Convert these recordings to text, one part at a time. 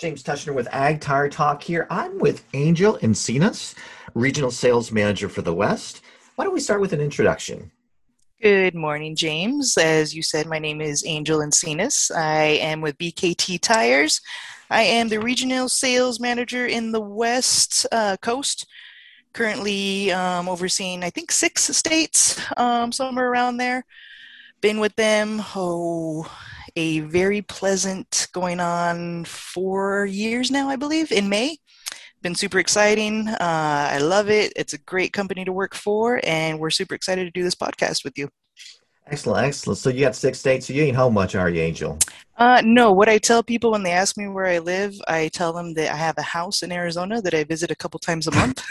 James Tushner with Ag Tire Talk here. I'm with Angel Encinas, Regional Sales Manager for the West. Why don't we start with an introduction? Good morning, James. As you said, my name is Angel Encinas. I am with BKT Tires. I am the Regional Sales Manager in the West uh, Coast, currently um, overseeing, I think, six states, um, somewhere around there. Been with them, oh, a very pleasant going on four years now, I believe, in May. Been super exciting. Uh, I love it. It's a great company to work for, and we're super excited to do this podcast with you. Excellent, excellent. So you got six states. So you ain't home much, are you, Angel? Uh, no. What I tell people when they ask me where I live, I tell them that I have a house in Arizona that I visit a couple times a month.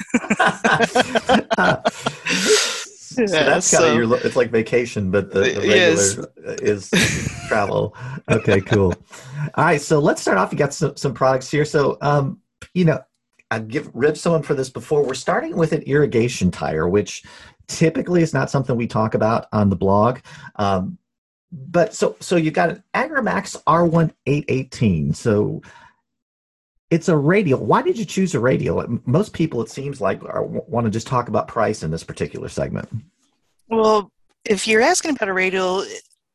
so that's kind of your it's like vacation but the, the regular yes. is travel okay cool all right so let's start off you got some, some products here so um you know i give rib someone for this before we're starting with an irrigation tire which typically is not something we talk about on the blog um but so so you got an AgriMax r1818 so it's a radial. Why did you choose a radial? Most people, it seems like, are, want to just talk about price in this particular segment. Well, if you're asking about a radial,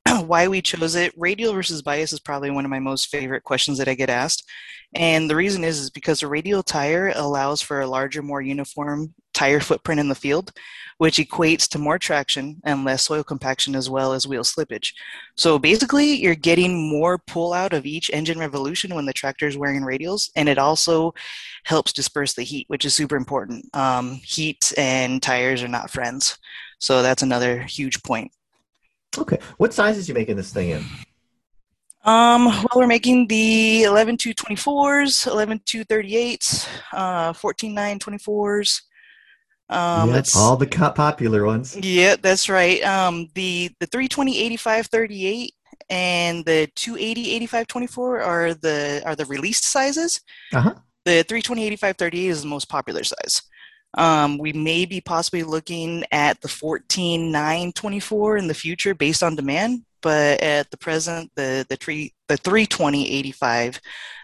why we chose it, radial versus bias is probably one of my most favorite questions that I get asked. And the reason is, is because a radial tire allows for a larger, more uniform tire footprint in the field, which equates to more traction and less soil compaction as well as wheel slippage. So basically, you're getting more pull out of each engine revolution when the tractor is wearing radials, and it also helps disperse the heat, which is super important. Um, heat and tires are not friends. So that's another huge point. Okay. What sizes you making this thing in? Um, well, we're making the 11 to 24s, 11 to 38s, uh, 14 9 24s. Um, yep, all the popular ones. Yeah, that's right. Um, the the 320 85 38 and the 280 85 24 are the are the released sizes. Uh-huh. The 320 85 38 is the most popular size. Um, we may be possibly looking at the 14 9 24 in the future based on demand, but at the present, the the three the 320 85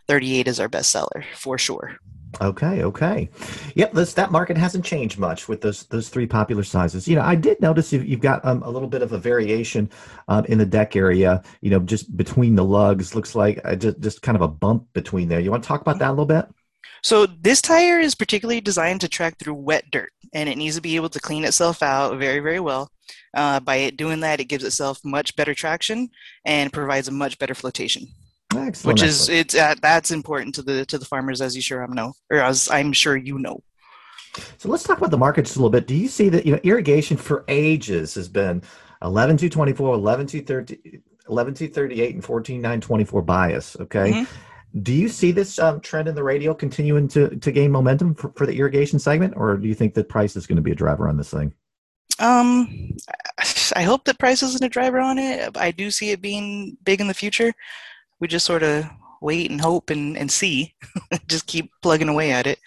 38 is our best seller for sure. Okay, okay. Yep, this that market hasn't changed much with those those three popular sizes. You know, I did notice you've got um, a little bit of a variation um, in the deck area. You know, just between the lugs, looks like uh, just just kind of a bump between there. You want to talk about that a little bit? So this tire is particularly designed to track through wet dirt, and it needs to be able to clean itself out very, very well. Uh, by it doing that, it gives itself much better traction and provides a much better flotation. Excellent, which is excellent. it's uh, that's important to the to the farmers, as you sure I'm know, or as I'm sure you know. So let's talk about the market just a little bit. Do you see that you know irrigation for ages has been 11 to 24, 11 to 30, 11 to 38, and 14 9 24 bias? Okay. Mm-hmm do you see this um, trend in the radial continuing to, to gain momentum for, for the irrigation segment, or do you think that price is going to be a driver on this thing? Um, I hope that price isn't a driver on it. I do see it being big in the future. We just sort of wait and hope and, and see. just keep plugging away at it.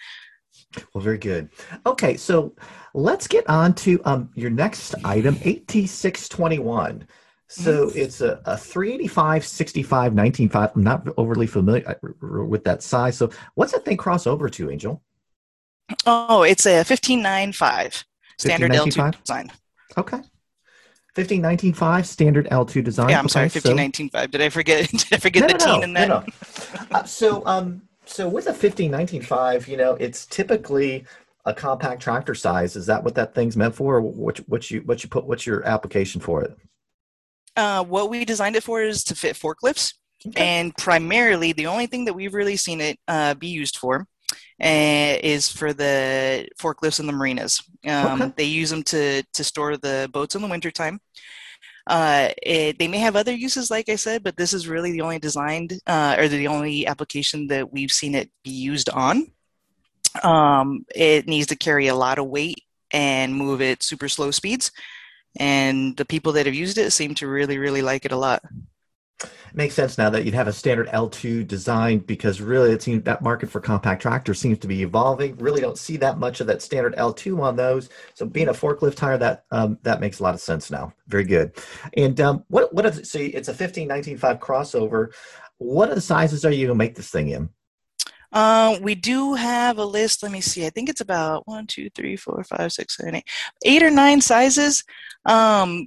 Well, very good. Okay, so let's get on to um, your next item, AT621. So mm-hmm. it's a, a 385, 65, 195. I'm not overly familiar uh, with that size. So what's that thing cross over to, Angel? Oh, it's a 1595 standard L2 design. Okay. 15195 standard L2 design. Yeah, I'm okay, sorry, 15195. So... Did I forget did I forget no, the no, teen in that? No, uh, so um so with a 15195, you know, it's typically a compact tractor size. Is that what that thing's meant for? Or what what you what you put what's your application for it? Uh, what we designed it for is to fit forklifts, okay. and primarily the only thing that we've really seen it uh, be used for uh, is for the forklifts in the marinas. Um, okay. They use them to to store the boats in the wintertime. Uh, it, they may have other uses, like I said, but this is really the only designed uh, or the only application that we've seen it be used on. Um, it needs to carry a lot of weight and move at super slow speeds and the people that have used it seem to really really like it a lot makes sense now that you'd have a standard L2 design because really it seems that market for compact tractors seems to be evolving. Really don't see that much of that standard L2 on those. So being a forklift tire, that um, that makes a lot of sense now. Very good. And um, what what is it? So it's a 15 19 5 crossover. What are the sizes are you gonna make this thing in? Uh, we do have a list. Let me see. I think it's about one, two, three, four, five, six, seven, eight, eight or nine sizes. Um,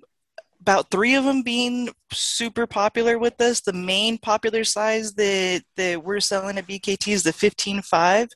about three of them being super popular with us. The main popular size that, that we're selling at BKT is the 15.5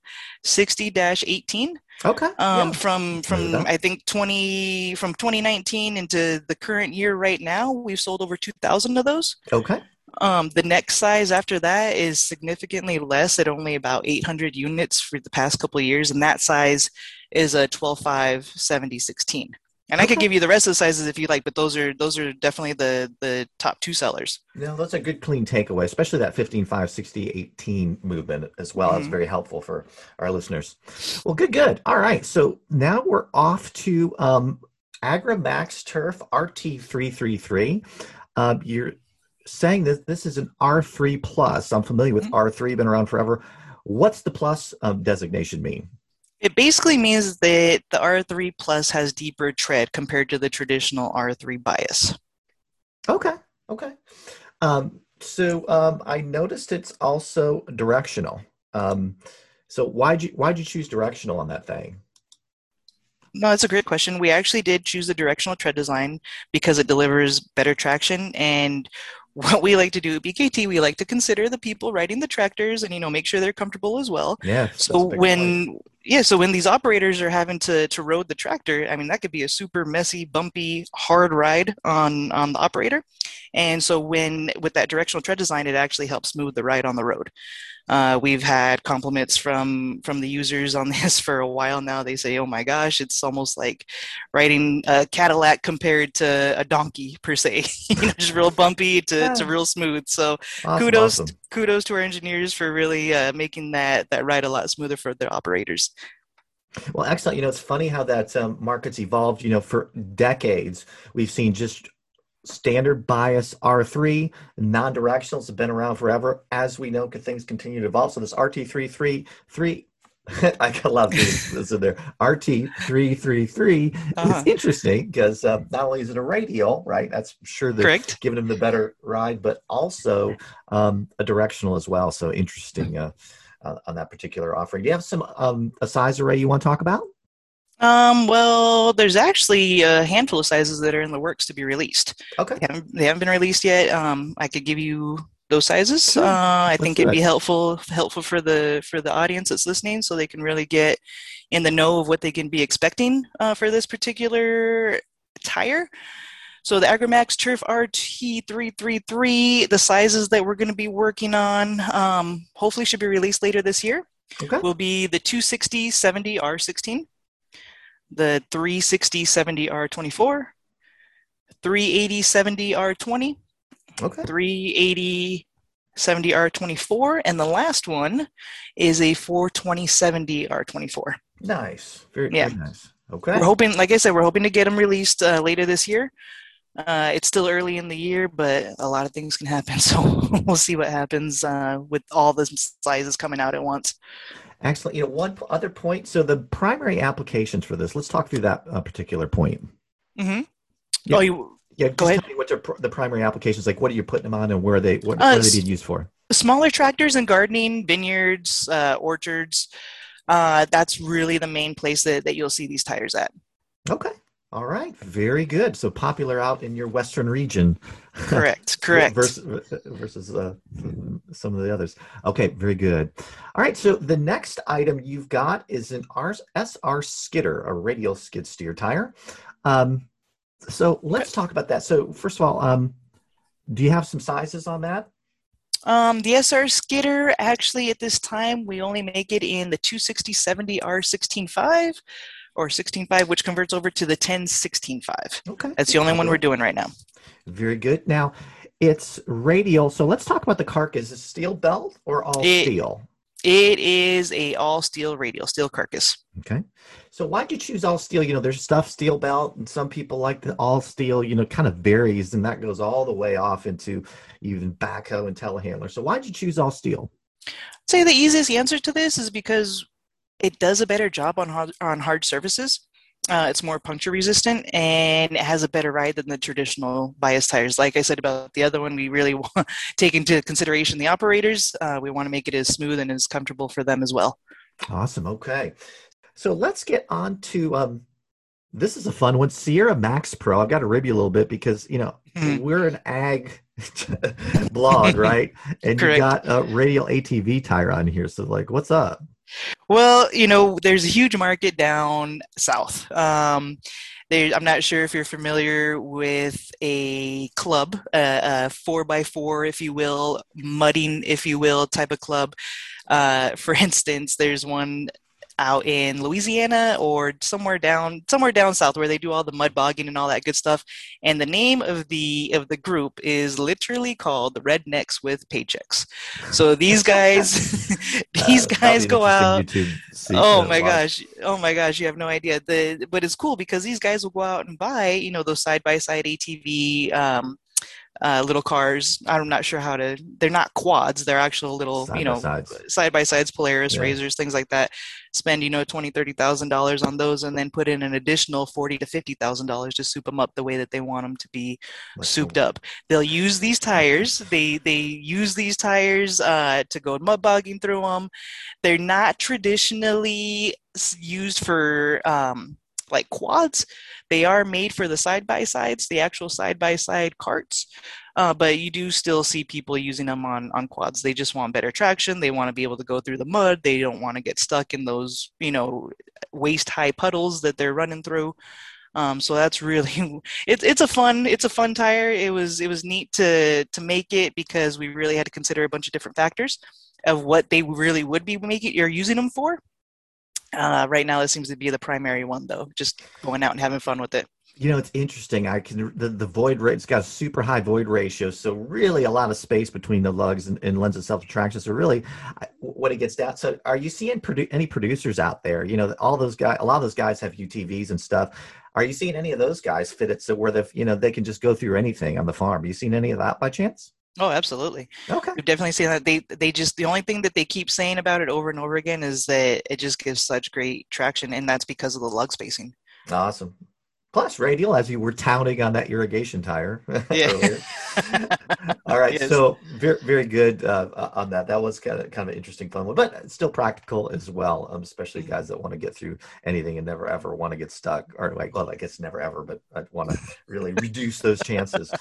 60-18. Okay. Um, yeah. From from I think 20 from 2019 into the current year right now, we've sold over 2,000 of those. Okay. Um, the next size after that is significantly less at only about 800 units for the past couple of years, and that size is a 12.5 70 16 and okay. I could give you the rest of the sizes if you like, but those are those are definitely the the top two sellers. Yeah, that's a good clean takeaway, especially that 15, 5, 60, 18 movement as well. Mm-hmm. That's very helpful for our listeners. Well, good, good. All right. So now we're off to um, AgriMax Turf RT333. Um, you're saying that this is an R3 plus. I'm familiar with mm-hmm. R3, been around forever. What's the plus um, designation mean? It basically means that the R3 Plus has deeper tread compared to the traditional R3 bias. Okay. Okay. Um, so um, I noticed it's also directional. Um, so why'd you why'd you choose directional on that thing? No, that's a great question. We actually did choose the directional tread design because it delivers better traction and what we like to do at BKT, we like to consider the people riding the tractors and you know make sure they're comfortable as well. Yeah. So when point. yeah, so when these operators are having to to road the tractor, I mean that could be a super messy, bumpy, hard ride on on the operator. And so when with that directional tread design, it actually helps smooth the ride on the road. Uh, we've had compliments from from the users on this for a while now. They say, "Oh my gosh, it's almost like riding a Cadillac compared to a donkey per se. you know, just real bumpy to, yeah. to real smooth." So awesome, kudos awesome. kudos to our engineers for really uh, making that that ride a lot smoother for their operators. Well, excellent. You know, it's funny how that um, market's evolved. You know, for decades, we've seen just standard bias R3, non-directionals have been around forever. As we know, things continue to evolve. So this RT333, I got a lot of things in there. RT333 uh-huh. is interesting because uh, not only is it a radial, right? That's sure they're Correct. giving them the better ride, but also um, a directional as well. So interesting uh, uh, on that particular offering. Do you have some um, a size array you want to talk about? Um, well, there's actually a handful of sizes that are in the works to be released. Okay. They haven't, they haven't been released yet. Um, I could give you those sizes. Uh, I Let's think it'd be helpful helpful for the for the audience that's listening, so they can really get in the know of what they can be expecting uh, for this particular tire. So the AgriMax Turf RT333, the sizes that we're going to be working on, um, hopefully should be released later this year. Okay. Will be the 260 70 R16 the 360 70R24, 380 70R20, okay. 380 70R24, and the last one is a 420 70R24. Nice. Very, yeah. very nice. Okay. We're hoping, like I said, we're hoping to get them released uh, later this year. Uh, it's still early in the year, but a lot of things can happen. So we'll see what happens uh, with all the sizes coming out at once. Excellent. You know, one other point. So the primary applications for this. Let's talk through that uh, particular point. Mm-hmm. Yeah. Oh, you. Yeah, go ahead. what pr- the primary applications like? What are you putting them on, and where are they? What, uh, what are they being used for? Smaller tractors and gardening, vineyards, uh, orchards. Uh, that's really the main place that, that you'll see these tires at. Okay. All right, very good. So popular out in your western region. Correct, correct. versus, versus uh, some of the others. Okay, very good. All right, so the next item you've got is an SR Skidder, a radial skid steer tire. Um, so let's talk about that. So first of all, um, do you have some sizes on that? Um, the SR Skidder, actually, at this time, we only make it in the 260 70 R165 or 16.5, which converts over to the 10.16.5. Okay. That's the only one we're doing right now. Very good. Now, it's radial. So let's talk about the carcass. Is steel belt or all it, steel? It is a all steel radial, steel carcass. Okay. So why'd you choose all steel? You know, there's stuff steel belt, and some people like the all steel. You know, kind of varies, and that goes all the way off into even backhoe and telehandler. So why'd you choose all steel? I'd say the easiest answer to this is because it does a better job on hard, on hard surfaces. Uh, it's more puncture resistant and it has a better ride than the traditional bias tires. Like I said about the other one, we really want to take into consideration the operators. Uh, we want to make it as smooth and as comfortable for them as well. Awesome. Okay. So let's get on to um, this is a fun one. Sierra Max Pro. I've got to rib you a little bit because, you know, mm-hmm. we're an ag blog, right? And Correct. you got a radial ATV tire on here. So, like, what's up? Well, you know, there's a huge market down south. Um, there, I'm not sure if you're familiar with a club, a four by four, if you will, mudding, if you will, type of club. Uh, for instance, there's one out in Louisiana or somewhere down somewhere down south where they do all the mud bogging and all that good stuff. And the name of the of the group is literally called the Rednecks with Paychecks. So these guys these uh, guys go out. Oh my gosh. Oh my gosh, you have no idea. The but it's cool because these guys will go out and buy, you know, those side by side ATV um, uh, little cars. I'm not sure how to. They're not quads. They're actual little, side you know, side by sides, Polaris, yeah. RZRs, things like that. Spend you know twenty, thirty thousand dollars on those, and then put in an additional forty to fifty thousand dollars to soup them up the way that they want them to be That's souped cool. up. They'll use these tires. They they use these tires uh, to go mud bogging through them. They're not traditionally used for um, like quads. They are made for the side by sides, the actual side by side carts. Uh, but you do still see people using them on on quads. They just want better traction. They want to be able to go through the mud. They don't want to get stuck in those you know waist high puddles that they're running through. Um, so that's really it's it's a fun it's a fun tire. It was it was neat to to make it because we really had to consider a bunch of different factors of what they really would be making or using them for. Uh, right now, it seems to be the primary one, though. Just going out and having fun with it. You know, it's interesting. I can the, the void rate. It's got a super high void ratio, so really a lot of space between the lugs and, and lends itself to traction. So really, when it gets down, so are you seeing produ- any producers out there? You know, all those guys, a lot of those guys have UTVs and stuff. Are you seeing any of those guys fit it so where they you know they can just go through anything on the farm? You seen any of that by chance? Oh, absolutely. Okay. We've definitely seen that. They they just the only thing that they keep saying about it over and over again is that it just gives such great traction, and that's because of the lug spacing. Awesome plus radial as you were touting on that irrigation tire earlier. All right, yes. so very very good uh, on that. That was kind of kind of an interesting fun one, but still practical as well, um, especially guys that want to get through anything and never ever want to get stuck, or like well, I guess never ever, but I want to really reduce those chances.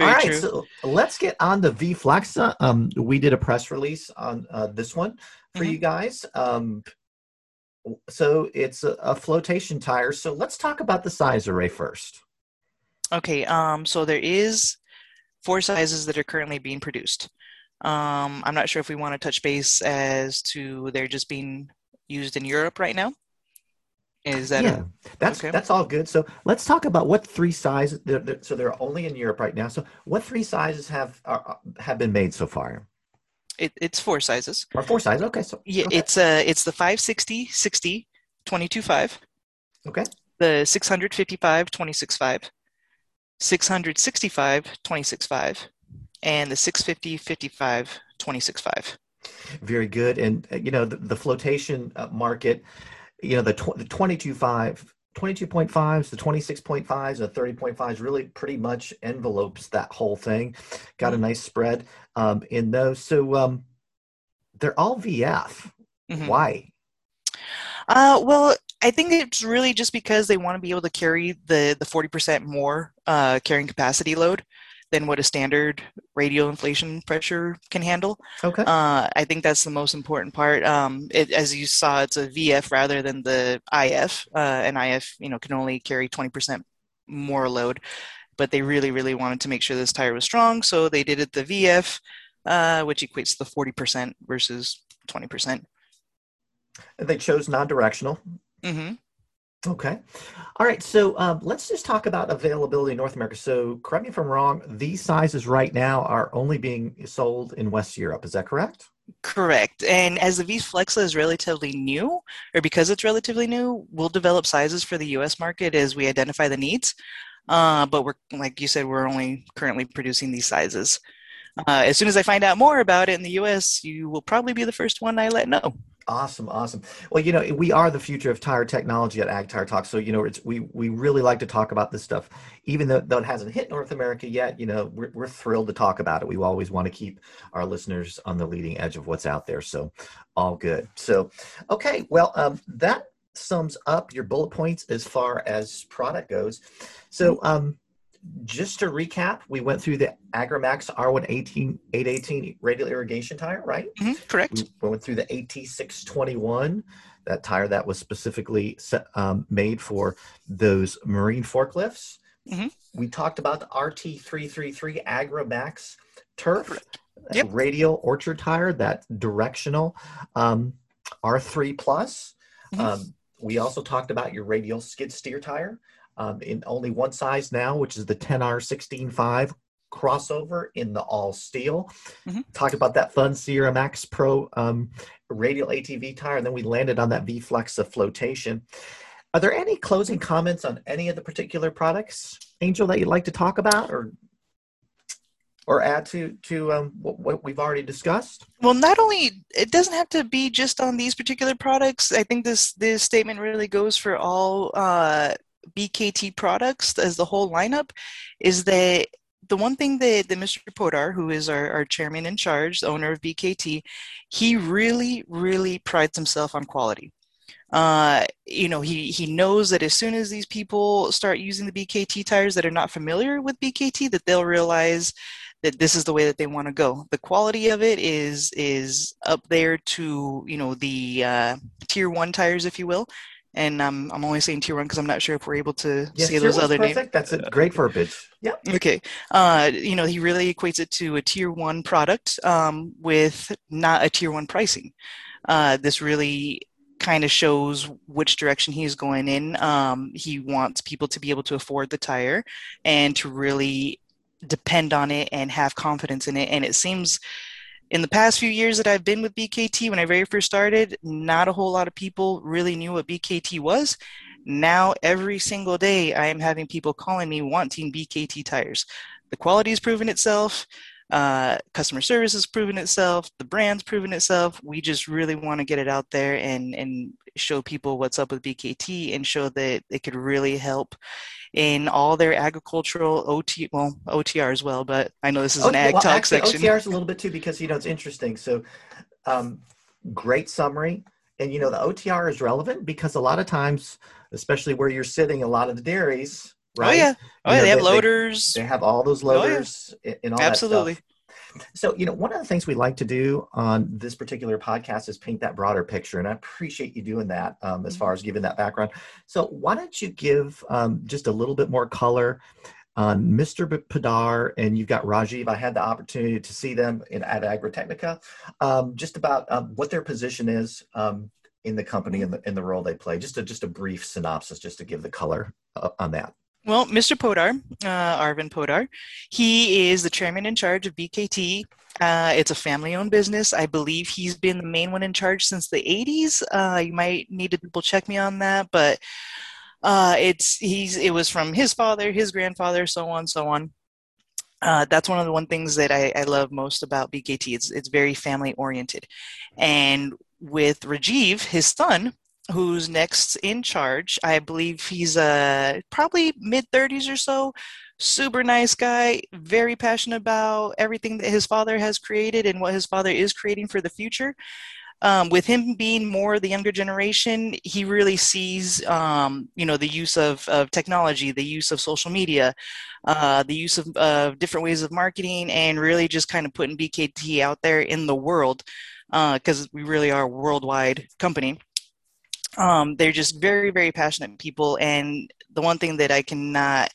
All right, true. so let's get on the V-Flecto. Um, we did a press release on uh, this one for mm-hmm. you guys. Um, so it's a, a, flotation tire. So let's talk about the size array first. Okay, um, so there is four sizes that are currently being produced. Um, I'm not sure if we want to touch base as to they're just being used in Europe right now. Is that yeah? A, that's okay. that's all good. So let's talk about what three sizes. They're, they're, so they're only in Europe right now. So what three sizes have are, have been made so far? It, it's four sizes. Or four sizes. Okay. So yeah, okay. it's uh it's the 560, 60, 22 5. Okay. The 655, 26 5. 665, 26 5. And the 650, 55, 26 5. Very good. And uh, you know the, the flotation uh, market, you know the, tw- the 22 5 22.5s, the 26.5s, the 30.5s really pretty much envelopes that whole thing. Got a mm-hmm. nice spread um, in those. So um, they're all VF. Mm-hmm. Why? Uh, well, I think it's really just because they want to be able to carry the the 40% more uh, carrying capacity load than what a standard radial inflation pressure can handle. Okay. Uh, I think that's the most important part. Um, it, as you saw, it's a VF rather than the IF, uh, and IF, you know, can only carry 20% more load. But they really, really wanted to make sure this tire was strong, so they did it the VF, uh, which equates to 40% versus 20%. And they chose non-directional. Mm-hmm. Okay. All right. So um, let's just talk about availability in North America. So, correct me if I'm wrong, these sizes right now are only being sold in West Europe. Is that correct? Correct. And as the V-Flecto is relatively new, or because it's relatively new, we'll develop sizes for the US market as we identify the needs. Uh, but we're, like you said, we're only currently producing these sizes. Uh, as soon as I find out more about it in the US, you will probably be the first one I let know. Awesome, awesome. Well, you know, we are the future of tire technology at Ag Tire Talk. So, you know, it's we we really like to talk about this stuff, even though, though it hasn't hit North America yet. You know, we're we're thrilled to talk about it. We always want to keep our listeners on the leading edge of what's out there. So, all good. So, okay, well, um, that sums up your bullet points as far as product goes. So, um, just to recap, we went through the AgriMax R1 18, 818 radial irrigation tire, right? Mm-hmm, correct. We went through the AT621, that tire that was specifically set, um, made for those marine forklifts. Mm-hmm. We talked about the RT333 AgriMax turf, yep. radial orchard tire, that directional um, R3 plus. Mm-hmm. Um, we also talked about your radial skid steer tire um, in only one size now, which is the 10R 16.5 crossover in the all steel. Mm-hmm. Talked about that fun Sierra Max Pro um, radial ATV tire, and then we landed on that V Flex of flotation. Are there any closing comments on any of the particular products, Angel, that you'd like to talk about, or or add to to um, what, what, we've already discussed? Well, not only it doesn't have to be just on these particular products. I think this this statement really goes for all uh, BKT products as the whole lineup. Is that the one thing that, that Mr. Poddar, who is our, our chairman in charge, the owner of BKT, he really, really prides himself on quality. Uh, you know, he, he knows that as soon as these people start using the BKT tires that are not familiar with BKT, that they'll realize that this is the way that they want to go. The quality of it is is up there to you know the uh, tier one tires, if you will. And um, I'm only saying tier one because I'm not sure if we're able to yes, say those other names. That's a great verbiage. Yeah. Okay. Uh, you know, he really equates it to a tier one product um, with not a tier one pricing. Uh, this really kind of shows which direction he's going in. Um, he wants people to be able to afford the tire and to really depend on it and have confidence in it. And it seems in the past few years that I've been with BKT, when I very first started, not a whole lot of people really knew what BKT was. Now, every single day, I am having people calling me wanting BKT tires. The quality has proven itself. Uh, customer service has proven itself. The brand's proven itself. We just really want to get it out there and and show people what's up with BKT and show that it could really help in all their agricultural OT, well, OTR as well, but I know this is an ag well, talk actually, section. OTR is a little bit too because, you know, it's interesting. So, um, great summary. And, you know, the OTR is relevant because a lot of times, especially where you're sitting, a lot of the dairies, oh, right? Oh, yeah. Oh, yeah. Know, they have they, loaders. They, they, have all those loaders oh, yeah. and all Absolutely. that stuff. So, you know, one of the things we like to do on this particular podcast is paint that broader picture, and I appreciate you doing that um, as far as giving that background. So, why don't you give um, just a little bit more color on Mr. Poddar and you've got Rajiv. I had the opportunity to see them in at Agritechnica, um, just about um, what their position is um, in the company and the, in the role they play. Just a just a brief synopsis, just to give the color uh, on that. Well, Mr. Poddar, uh, Arvind Poddar, he is the chairman in charge of BKT. Uh, it's a family owned business. I believe he's been the main one in charge since the 80s. Uh, you might need to double check me on that, but uh, it's he's it was from his father, his grandfather, so on, so on. Uh, that's one of the one things that I, I love most about BKT. It's it's very family oriented, and with Rajiv, his son, who's next in charge. I believe he's uh, probably mid 30s or so. Super nice guy, very passionate about everything that his father has created and what his father is creating for the future. Um, with him being more the younger generation, he really sees, um, you know, the use of, of technology, the use of social media, uh, the use of uh, different ways of marketing, and really just kind of putting BKT out there in the world because uh, we really are a worldwide company um, they're just very very passionate people and the one thing that i cannot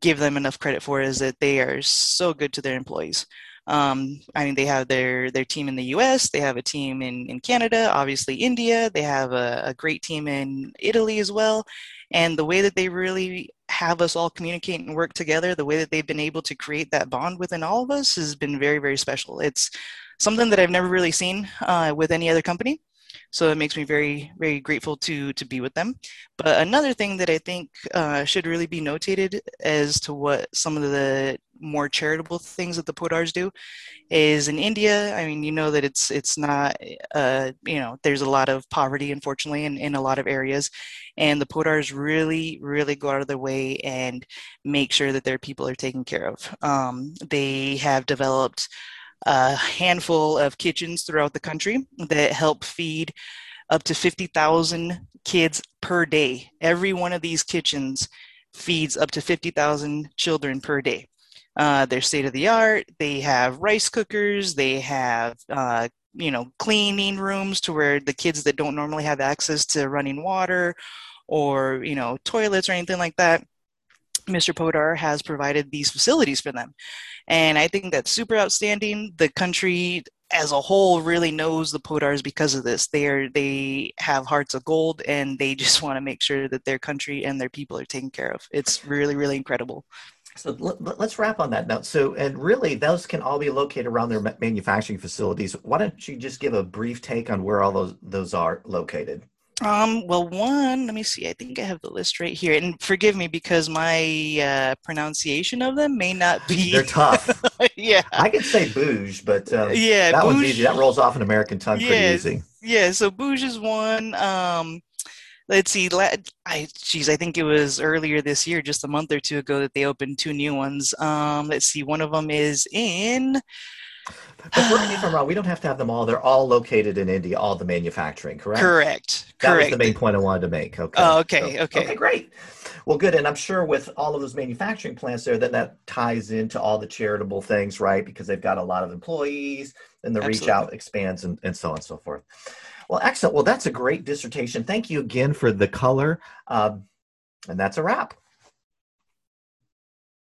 give them enough credit for is that they are so good to their employees um, I mean, they have their their team in the U.S. They have a team in in Canada, obviously India. They have a, a, great team in Italy as well. And the way that they really have us all communicate and work together, the way that they've been able to create that bond within all of us, has been very very special. It's something that I've never really seen uh, with any other company. So it makes me very, very grateful to to be with them. But another thing that I think uh, should really be notated as to what some of the more charitable things that the Poddars do is in India. I mean, you know that it's it's not, uh, you know, there's a lot of poverty, unfortunately, in, in a lot of areas, and the Poddars really, really go out of their way and make sure that their people are taken care of. Um, they have developed a handful of kitchens throughout the country that help feed up to 50,000 kids per day. Every one of these kitchens feeds up to 50,000 children per day. Uh, they're state of the art. They have rice cookers. They have, uh, you know, cleaning rooms to where the kids that don't normally have access to running water or, you know, toilets or anything like that. Mr. Poddar has provided these facilities for them. And I think that's super outstanding. The country as a whole really knows the Poddars because of this. They are they have hearts of gold and they just want to make sure that their country and their people are taken care of. It's really, really incredible. So let's wrap on that note. So, and really, those can all be located around their manufacturing facilities. Why don't you just give a brief take on where all those those are located? Um, well, one, let me see. I think I have the list right here. And forgive me because my uh, pronunciation of them may not be. They're tough. yeah. I could say Bhuj, but um, yeah, that one's easy. That rolls off an American tongue yeah, pretty easy. Yeah. So Bhuj is one. Um, let's see. I geez, I think it was earlier this year, just a month or two ago, that they opened two new ones. Um, let's see. One of them is in. But correct me if I'm wrong. We don't have to have them all. They're all located in India. All the manufacturing, correct? Correct. That correct. was the main point I wanted to make. Okay. Oh, okay. So, okay. Okay. Great. Well, good. And I'm sure with all of those manufacturing plants there, that that ties into all the charitable things, right? Because they've got a lot of employees, and the Absolutely. reach out expands, and, and so on and so forth. Well, excellent. Well, that's a great dissertation. Thank you again for the color. Um, and that's a wrap.